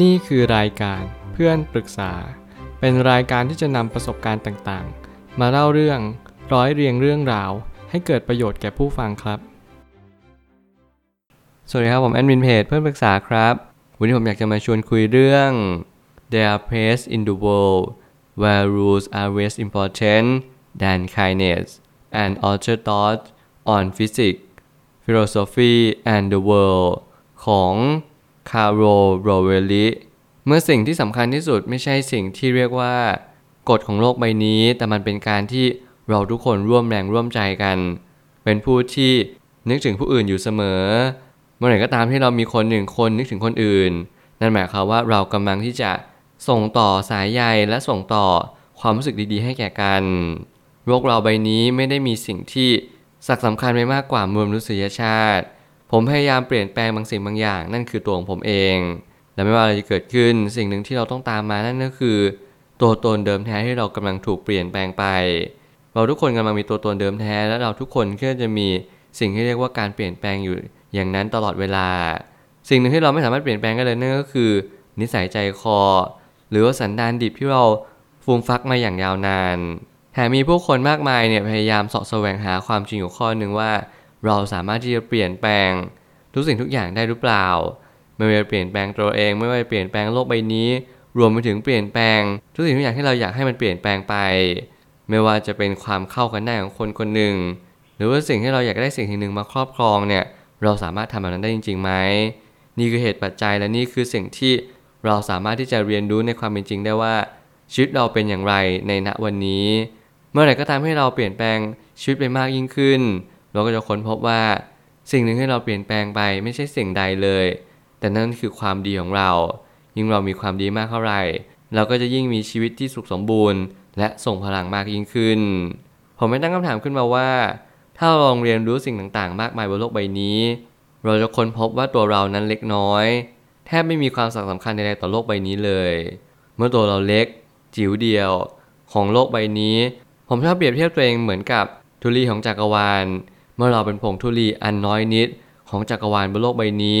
นี่คือรายการเพื่อนปรึกษา เป็นรายการที่จะนำประสบการณ์ต่างๆ มาเล่าเรื่องร้อยเรียงเรื่องราว ให้เกิดประโยชน์แก่ผู้ฟังครับ สวัสดีครับ ผมแอดมินเพจเพื่อนปรึกษาครับ วันนี้ผมอยากจะมาชวนคุยเรื่อง There are places in the world where rules are less important than kindness and author thoughts on physics philosophy and the world ของ คาร์โรโรเวลิเมื่อสิ่งที่สำคัญที่สุดไม่ใช่สิ่งที่เรียกว่ากฎของโลกใบนี้ แต่มันเป็นการที่เราทุกคนร่วมแรงร่วมใจกัน เป็นผู้ที่นึกถึงผู้อื่นอยู่เสมอ เมื่อไหร่ก็ตามที่เรามีคนหนึ่งคนนึกถึงคนอื่น นั่นหมายความว่าเรากำลังที่จะส่งต่อสายใยและส่งต่อความรู้สึกดีๆ ให้แก่กัน โลกเราใบนี้ไม่ได้มีสิ่งที่สักสำคัญไปมากกว่ามวลมนุษยชาติ ผมพยายามเปลี่ยนแปลงบางสิ่งบางอย่าง นั่นคือตัวของผมเอง และไม่ว่าอะไรจะเกิดขึ้น สิ่งหนึ่งที่เราต้องตามมานั่นก็คือ ตัวตนเดิมแท้ที่เรากำลังถูกเปลี่ยนแปลงไป เราทุกคนกำลังมีตัวตนเดิมแท้ และเราทุกคนก็จะมีสิ่งที่เรียกว่าการเปลี่ยนแปลงอยู่อย่างนั้นตลอดเวลา สิ่งหนึ่งที่เราไม่สามารถเปลี่ยนแปลงได้เลยนั่นก็คือ นิสัยใจคอ หรือว่าสันดานดิบที่เราฟูมฟักมาอย่างยาวนานแถมมีผู้คนมากมายเนี่ยพยายามเสาะแสวงหาความจริงอยู่ข้อหนึ่งว่า เราสามารถที่จะเปลี่ยนแปลงทุกสิ่งทุกอย่างได้หรือเปล่า ไม่ว่าจะเปลี่ยนแปลงตัวเอง ไม่ว่าจะเปลี่ยนแปลงโลกใบนี้ รวมไปถึงเปลี่ยนแปลง ทุกสิ่งทุกอย่างที่เราอยากให้มันเปลี่ยนแปลงไป ไม่ว่าจะเป็นความเข้ากันได้ของคนคนหนึ่ง หรือว่าสิ่งที่เราอยากได้สิ่งหนึ่งมาครอบครองเนี่ย เราสามารถทำแบบนั้นได้จริงๆไหม นี่คือเหตุปัจจัยและนี่คือสิ่งที่เราสามารถที่จะเรียนรู้ในความเป็นจริงได้ว่า ชีวิตเราเป็นอย่างไรในณวันนี้ เมื่อไหร่ก็ตามให้เราเปลี่ยนแปลงชีวิตไปมากยิ่งขึ้น เราก็จะค้นพบว่า สิ่งหนึ่งที่เราเปลี่ยนแปลงไปไม่ใช่สิ่งใดเลย แต่นั่นคือความดีของเรา ยิ่งเรามีความดีมากเท่าไหร่ เราก็จะยิ่งมีชีวิตที่สุขสมบูรณ์ และส่งพลังมากยิ่งขึ้น ผมไม่ตั้งคำถามขึ้นมาว่า ถ้าเราลองเรียนรู้สิ่งต่างๆ มากมายบนโลกใบนี้ เราจะค้นพบว่าตัวเรานั้นเล็กน้อย แทบไม่มีความสำคัญใดๆต่อโลกใบนี้เลย เมื่อตัวเราเล็ก จิ๋วเดียวของโลกใบนี้ ผมชอบเปรียบเทียบตัวเองเหมือนกับธุลีของจักรวาล มื่อเราเป็นผงธุลีอันน้อยนิดของจักรวาลบนโลกใบนี้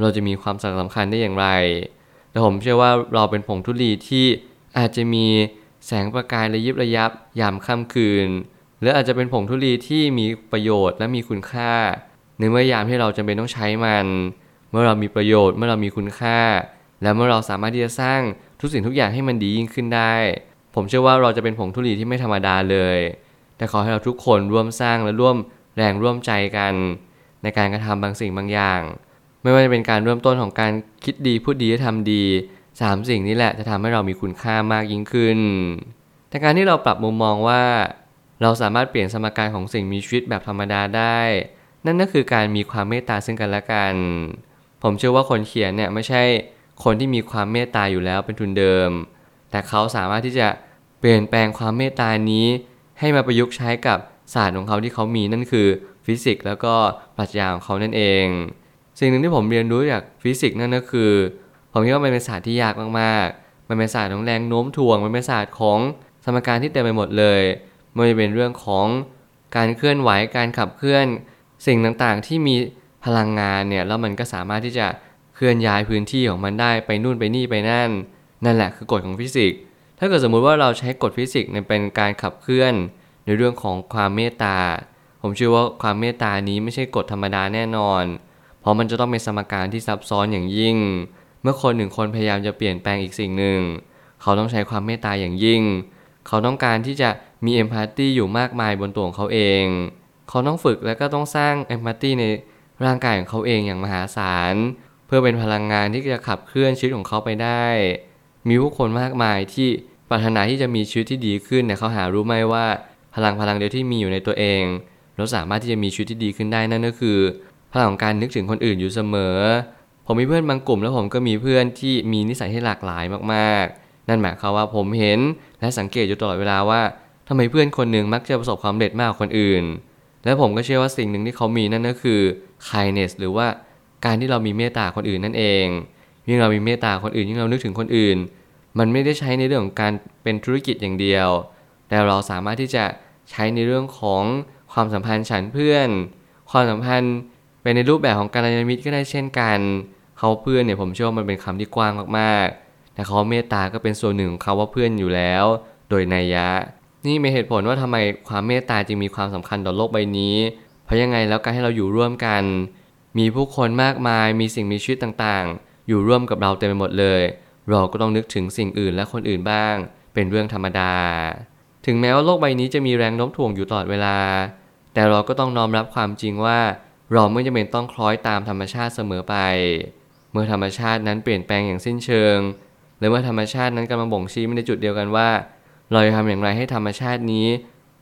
เราจะมีความสำคัญได้อย่างไร แต่ผมเชื่อว่าเราเป็นผงธุลีที่อาจจะมีแสงประกายระยิบระยับยามค่ำคืน หรืออาจจะเป็นผงธุลีที่มีประโยชน์และมีคุณค่า ในเมื่อยามที่เราจำเป็นต้องใช้มัน เมื่อเรามีประโยชน์เมื่อเรามีคุณค่า และเมื่อเราสามารถที่จะสร้างทุกสิ่งทุกอย่างให้มันดียิ่งขึ้นได้ ผมเชื่อว่าเราจะเป็นผงธุลีที่ไม่ธรรมดาเลย แต่ขอให้เราทุกคนร่วมสร้างและร่วม แรงร่วมใจกันในการกระทำบางสิ่งบางอย่าง ไม่ว่าจะเป็นการเริ่มต้นของการคิดดีพูดดีและทำดีสามสิ่งนี้แหละจะทำให้เรามีคุณค่ามากยิ่งขึ้น แต่การที่เราปรับมุมมองว่า เราสามารถเปลี่ยนสมการของสิ่งมีชีวิตแบบธรรมดาได้ นั่นก็คือการมีความเมตตาซึ่งกันและกัน ผมเชื่อว่าคนเขียนเนี่ยไม่ใช่คนที่มีความเมตตาอยู่แล้วเป็นทุนเดิม แต่เขาสามารถที่จะเปลี่ยนแปลงความเมตตานี้ให้มาประยุกต์ใช้กับ ศาสตร์ของเขาที่เขามีนั่นคือฟิสิกส์แล้วก็ปรัชญาของเขานั่นเอง สิ่งหนึ่งที่ผมเรียนรู้จากฟิสิกส์นั่นก็คือ ผมคิดว่ามันเป็นศาสตร์ที่ยากมากๆ มันเป็นศาสตร์ของแรงโน้มถ่วง มันเป็นศาสตร์ของสมการที่เต็มไปหมดเลยมันจะเป็นเรื่องของการเคลื่อนไหวการขับเคลื่อน สิ่งต่างๆที่มีพลังงานเนี่ยแล้วมันก็สามารถที่จะเคลื่อนย้ายพื้นที่ของมันได้ไปนู่นไปนี่ไปนั่น นั่นแหละคือกฎของฟิสิกส์ถ้าเกิดสมมุติว่าเราใช้กฎฟิสิกส์เป็นการขับเคลื่อน ในเรื่องของความเมตตา ผมเชื่อว่าความเมตตานี้ไม่ใช่กฎธรรมดาแน่นอน เพราะมันจะต้องเป็นสมการที่ซับซ้อนอย่างยิ่ง เมื่อคนหนึ่งคนพยายามจะเปลี่ยนแปลงอีกสิ่งหนึ่ง เขาต้องใช้ความเมตตาอย่างยิ่ง เขาต้องการที่จะมีเอมพัตตีอยู่มากมายบนตัวของเขาเอง เขาต้องฝึกและก็ต้องสร้างเอมพัตตีในร่างกายของเขาเองอย่างมหาศาล เพื่อเป็นพลังงานที่จะขับเคลื่อนชีวิตของเขาไปได้ มีผู้คนมากมายที่ปรารถนาที่จะมีชีวิตที่ดีขึ้นแต่เขาหารู้ไหมว่า พลังพลังเดียวที่มีอยู่ในตัวเอง เราสามารถที่จะมีชีวิตที่ดีขึ้นได้นั่นก็คือ พลังของการนึกถึงคนอื่นอยู่เสมอ ผมมีเพื่อนบางกลุ่ม แล้วผมก็มีเพื่อนที่มีนิสัยที่หลากหลายมากๆ นั่นหมายความว่าผมเห็นและสังเกตอยู่ตลอดเวลาว่าทำไมเพื่อนคนหนึ่งมักจะประสบความสำเร็จมากกว่าคนอื่น และผมก็เชื่อว่าสิ่งหนึ่งที่เขามีนั่นก็คือ kindness หรือว่าการที่เรามีเมตตาคนอื่นนั่นเอง ยิ่งเรามีเมตตาคนอื่นยิ่งเรานึกถึงคนอื่น มันไม่ได้ใช้ในเรื่องของการเป็นธุรกิจอย่างเดียว แต่เราสามารถที่จะใช้ในเรื่องของความสัมพันธ์ฉันเพื่อน ความสัมพันธ์เป็นในรูปแบบของการยามิตรก็ได้เช่นกัน เขาเพื่อนเนี่ยผมเชื่อว่ามันเป็นคำที่กว้างมากๆแต่เขาเมตตาก็เป็นส่วนหนึ่งของคาว่าเพื่อนอยู่แล้ว โดยนัยยะ นี่เป็นเหตุผลว่าทำไมความเมตตาจึงมีความสำคัญต่อโลกใบนี้ เพราะยังไงแล้วการให้เราอยู่ร่วมกัน มีผู้คนมากมายมีสิ่งมีชีวิตต่างๆ อยู่ร่วมกับเราเต็มไปหมดเลย เราก็ต้องนึกถึงสิ่งอื่นและคนอื่นบ้าง เป็นเรื่องธรรมดา ถึงแม้ว่าโลกใบนี้จะมีแรงโน้มถ่วงอยู่ตลอดเวลา แต่เราก็ต้องน้อมรับความจริงว่า เราไม่จำเป็นต้องคล้อยตามธรรมชาติเสมอไป เมื่อธรรมชาตินั้นเปลี่ยนแปลงอย่างสิ้นเชิงหรือเมื่อธรรมชาตินั้นกำลังบ่งชี้ไปในจุดเดียวกันว่า เราจะทำอย่างไรให้ธรรมชาตินี้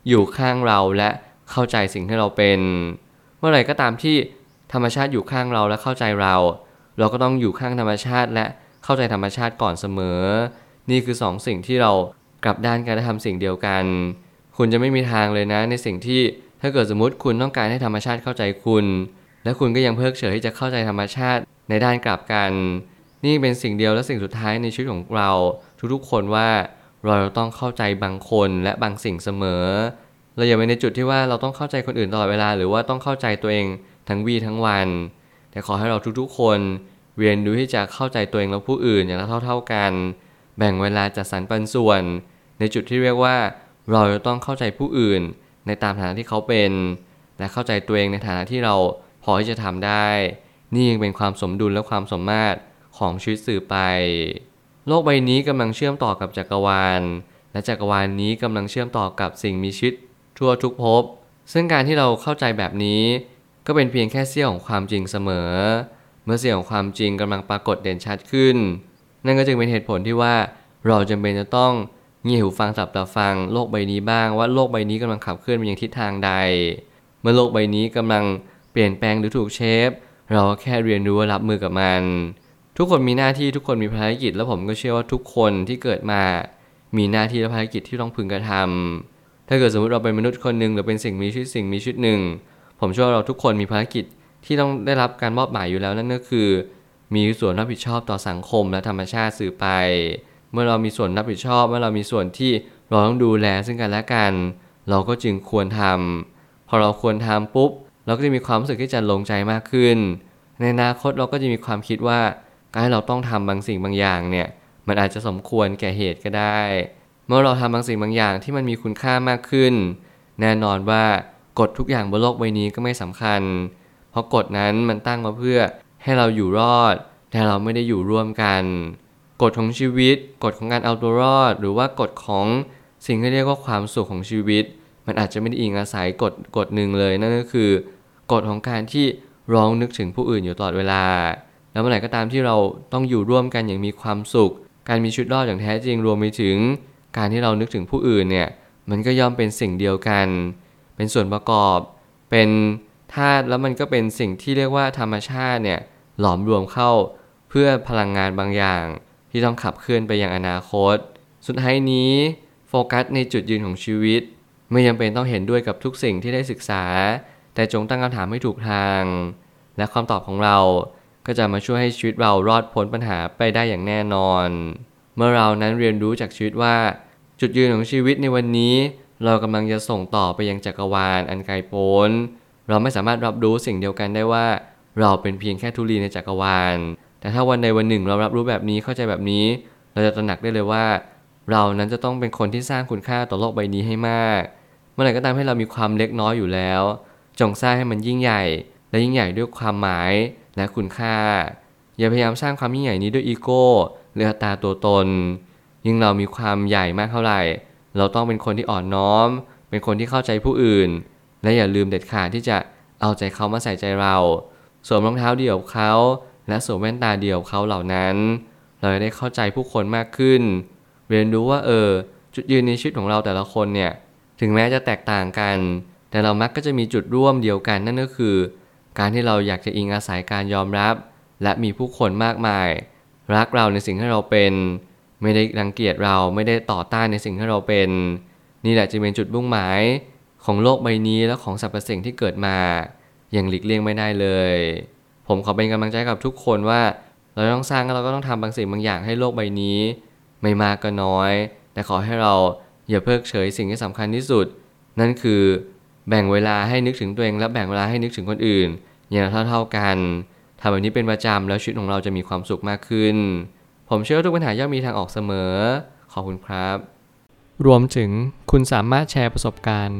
อยู่ข้างเราและเข้าใจสิ่งที่เราเป็น เมื่อไหร่ก็ตามที่ธรรมชาติอยู่ข้างเราและเข้าใจเรา เราก็ต้องอยู่ข้างธรรมชาติและเข้าใจธรรมชาติก่อนเสมอ นี่คือสองสิ่งที่เรา กลับด้านกันและทำสิ่งเดียวกัน คุณจะไม่มีทางเลยนะ ในสิ่งที่ถ้าเกิดสมมติคุณต้องการให้ธรรมชาติเข้าใจคุณ และคุณก็ยังเพิกเฉยที่จะเข้าใจธรรมชาติในด้านกลับกัน นี่เป็นสิ่งเดียวและสิ่งสุดท้ายในชีวิตของเรา ทุกๆคนว่าเราต้องเข้าใจบางคนและบางสิ่งเสมอ เราอย่าไปในจุดที่ว่าเราต้องเข้าใจคนอื่นตลอดเวลา หรือว่าต้องเข้าใจตัวเองทั้งวีทั้งวัน แต่ขอให้เราทุกๆคน เรียนรู้ที่จะเข้าใจตัวเองและผู้อื่นอย่างเท่าๆกัน แบ่งเวลาจัดสรรปันส่วน ในจุดที่เรียกว่า เราจะต้องเข้าใจผู้อื่น ในตามฐานะที่เขาเป็น และเข้าใจตัวเองในฐานะที่เราพอที่จะทำได้ นี่ยังเป็นความสมดุลและความสมมาตรของชีวิตสื่อไป โลกใบนี้กำลังเชื่อมต่อกับจักรวาล และจักรวาลนี้กำลังเชื่อมต่อกับสิ่งมีชีวิตทั่วทุกภพซึ่งการที่เราเข้าใจแบบนี้ ก็เป็นเพียงแค่เสี้ยวของความจริงเสมอ เมื่อเสี้ยวของความจริงกำลังปรากฏเด่นชัดขึ้น นั่นก็จึงเป็นเหตุผลที่ว่าเราจำเป็นจะต้องเงี่ยหูฟังสับตาฟังโลกใบนี้บ้างว่าโลกใบนี้กำลังขับเคลื่อนไปอยังทิศทางใด เมื่อโลกใบนี้กำลังเปลี่ยนแปลงหรือถูกเชฟ เราแค่เรียนรู้รับมือกับมัน ทุกคนมีหน้าที่ทุกคนมีภารกิจ และผมก็เชื่อว่าทุกคนที่เกิดมา มีหน้าที่และภารกิจที่ต้องพึงกระทำถ้าเกิดสมมติเราเป็นมนุษย์คนหนึ่งหรือเป็นสิ่งมีชีวิตสิ่งมีชีวิตหนึ่ง ผมเชื่อว่าเราทุกคนมีภารกิจที่ต้องได้รับการมอบหมายอยู่แล้วนั่นก็คือ มีส่วนรับผิดชอบต่อสังคมและธรรมชาติสื่อไป เมื่อเรามีส่วนรับผิดชอบ เมื่อเรามีส่วนที่เราต้องดูแลซึ่งกันและกัน เราก็จึงควรทำพอเราควรทำปุ๊บ เราก็จะมีความรู้สึกที่จะลงใจมากขึ้น ในอนาคตเราก็จะมีความคิดว่าการที่เราต้องทำบางสิ่งบางอย่างเนี่ย มันอาจจะสมควรแก่เหตุก็ได้ เมื่อเราทำบางสิ่งบางอย่างที่มันมีคุณค่ามากขึ้น แน่นอนว่ากฎทุกอย่างบนโลกใบนี้ก็ไม่สำคัญ เพราะกฎนั้นมันตั้งมาเพื่อ ให้เราอยู่รอด แต่เราไม่ได้อยู่ร่วมกัน กฎของชีวิต กฎของการเอาตัวรอด หรือว่ากฎของสิ่งที่เรียกว่าความสุขของชีวิต มันอาจจะไม่ได้อิงอาศัยกฎกฎหนึ่งเลย นั่นก็คือกฎของการที่ร้องนึกถึงผู้อื่นอยู่ตลอดเวลา แล้วเมื่อไหร่ก็ตามที่เราต้องอยู่ร่วมกันอย่างมีความสุข การมีชีวิตรอดอย่างแท้จริงรวมไปถึง การที่เรานึกถึงผู้อื่นเนี่ย มันก็ย่อมเป็นสิ่งเดียวกัน เป็นส่วนประกอบ เป็น ธาตุแล้วมันก็เป็นสิ่งที่เรียกว่าธรรมชาติเนี่ยหลอมรวมเข้า เพื่อพลังงานบางอย่าง ที่ต้องขับเคลื่อนไปยังอนาคต สุดท้ายนี้โฟกัสในจุดยืนของชีวิต ไม่จำเป็นต้องเห็นด้วยกับทุกสิ่งที่ได้ศึกษา แต่จงตั้งคำถามให้ถูกทาง และคำตอบของเราก็จะมาช่วยให้ชีวิตเรารอดพ้นปัญหาไปได้อย่างแน่นอน เมื่อเรานั้นเรียนรู้จากชีวิตว่า จุดยืนของชีวิตในวันนี้ เรากำลังจะส่งต่อไปยังจักรวาลอันไกลโพ้น เราไม่สามารถรับรู้สิ่งเดียวกันได้ว่า เราเป็นเพียงแค่ทุลีในจักรวาล แต่ถ้าวันใดวันหนึ่งเรารับรู้แบบนี้เข้าใจแบบนี้ เราจะตระหนักได้เลยว่า เรานั้นจะต้องเป็นคนที่สร้างคุณค่าต่อโลกใบนี้ให้มาก เมื่อไหร่ก็ตามให้เรามีความเล็กน้อยอยู่แล้ว จงสร้างให้มันยิ่งใหญ่ และยิ่งใหญ่ด้วยความหมายและคุณค่า อย่าพยายามสร้างความยิ่งใหญ่นี้ด้วยอีโก้หรืออัตราตัวตน ยิ่งเรามีความใหญ่มากเท่าไหร่ เราต้องเป็นคนที่อ่อนน้อม เป็นคนที่เข้าใจผู้อื่น และอย่าลืมเด็ดขาดที่จะเอาใจเขามาใส่ใจเราสวมรองเท้าเดี่ยวเขา และสวมแว่นตาเดี่ยวเขาเหล่านั้น เราจะได้เข้าใจผู้คนมากขึ้น เรียนรู้ว่าเออจุดยืนในชีวิตของเราแต่ละคนเนี่ยถึงแม้จะแตกต่างกัน แต่เรามักก็จะมีจุดร่วมเดียวกันนั่นก็คือ การที่เราอยากจะอิงอาศัยการยอมรับ และมีผู้คนมากมาย รักเราในสิ่งที่เราเป็น ไม่ได้รังเกียจเราไม่ได้ต่อต้านในสิ่งที่เราเป็น นี่แหละจะเป็นจุดมุ่งหมาย ของโลกใบนี้และของสรรพสิ่งที่เกิดมา อย่างหลีกเลี่ยงไม่ได้เลย ผมขอเป็นกำลังใจกับทุกคนว่า เราต้องสร้างเราก็ต้องทำบางสิ่งบางอย่างให้โลกใบนี้ ไม่มากก็น้อย แต่ขอให้เราอย่าเพิกเฉยสิ่งที่สำคัญที่สุด นั่นคือแบ่งเวลาให้นึกถึงตัวเอง และแบ่งเวลาให้นึกถึงคนอื่น อย่างเท่า ๆกันทำแบบนี้เป็นประจำแล้วชีวิตของเราจะมีความสุขมากขึ้น ผมเชื่อว่าทุกปัญหาย่อมมีทางออกเสมอ ขอบคุณครับ รวมถึงคุณสามารถแชร์ประสบการณ์